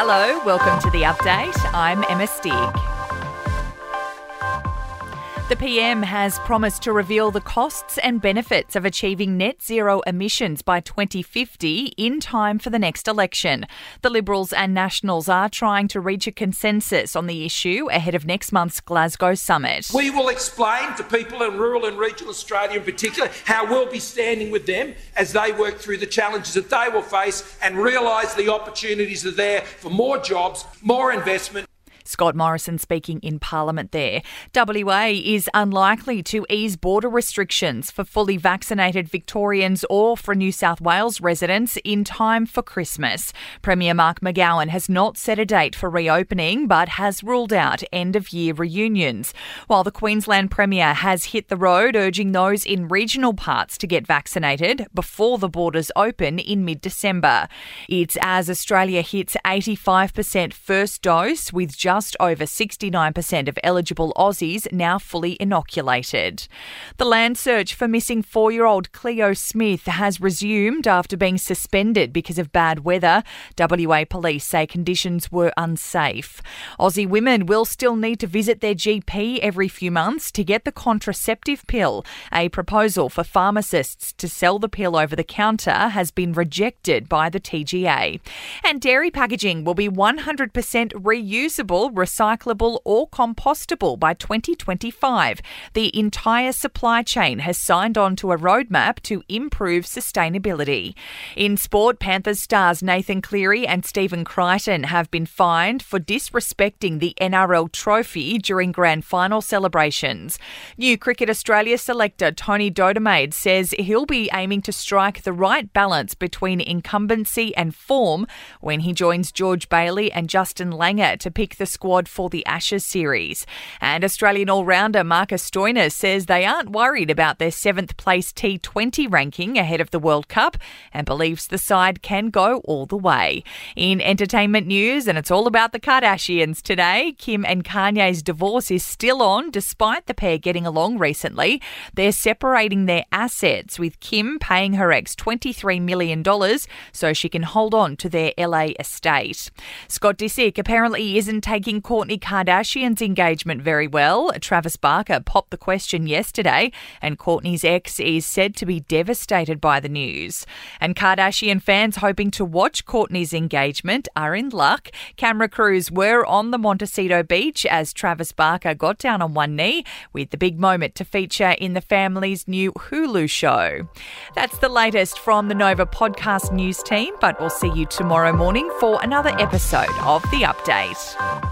Hello, welcome to the update. I'm Emma Stig. The PM has promised to reveal the costs and benefits of achieving net zero emissions by 2050 in time for the next election. The Liberals and Nationals are trying to reach a consensus on the issue ahead of next month's Glasgow summit. We will explain to people in rural and regional Australia in particular how we'll be standing with them as they work through the challenges that they will face and realise the opportunities are there for more jobs, more investment Scott Morrison speaking in Parliament there. WA is unlikely to ease border restrictions for fully vaccinated Victorians or for New South Wales residents in time for Christmas. Premier Mark McGowan has not set a date for reopening but has ruled out end of year reunions. While the Queensland Premier has hit the road urging those in regional parts to get vaccinated before the borders open in mid December. It's as Australia hits 85% first dose with just just over 69% of eligible Aussies now fully inoculated. The land search for missing four year old Cleo Smith has resumed after being suspended because of bad weather. WA police say conditions were unsafe. Aussie women will still need to visit their GP every few months to get the contraceptive pill. A proposal for pharmacists to sell the pill over the counter has been rejected by the TGA. And dairy packaging will be 100% reusable recyclable, or compostable by 2025. The entire supply chain has signed on to a roadmap to improve sustainability. In sport, Panthers stars Nathan Cleary and Stephen Crichton have been fined for disrespecting the NRL trophy during grand final celebrations. New Cricket Australia selector Tony Dodemaide says he'll be aiming to strike the right balance between incumbency and form when he joins George Bailey and Justin Langer to pick the squad for the Ashes series. And Australian all rounder Marcus Stoinis says they aren't worried about their seventh place T20 ranking ahead of the World Cup and believes the side can go all the way. In entertainment news, and it's all about the Kardashians today, Kim and Kanye's divorce is still on despite the pair getting along recently. They're separating their assets, with Kim paying her ex $23 million so she can hold on to their LA estate. Scott Disick apparently isn't taking taking Kourtney Kardashian's engagement very well. Travis Barker popped the question yesterday, and Kourtney's ex is said to be devastated by the news. And Kardashian fans hoping to watch Kourtney's engagement are in luck. Camera crews were on the Montecito Beach as Travis Barker got down on one knee, with the big moment to feature in the family's new Hulu show. That's the latest from the Nova podcast news team, but we'll see you tomorrow morning for another episode of The Update.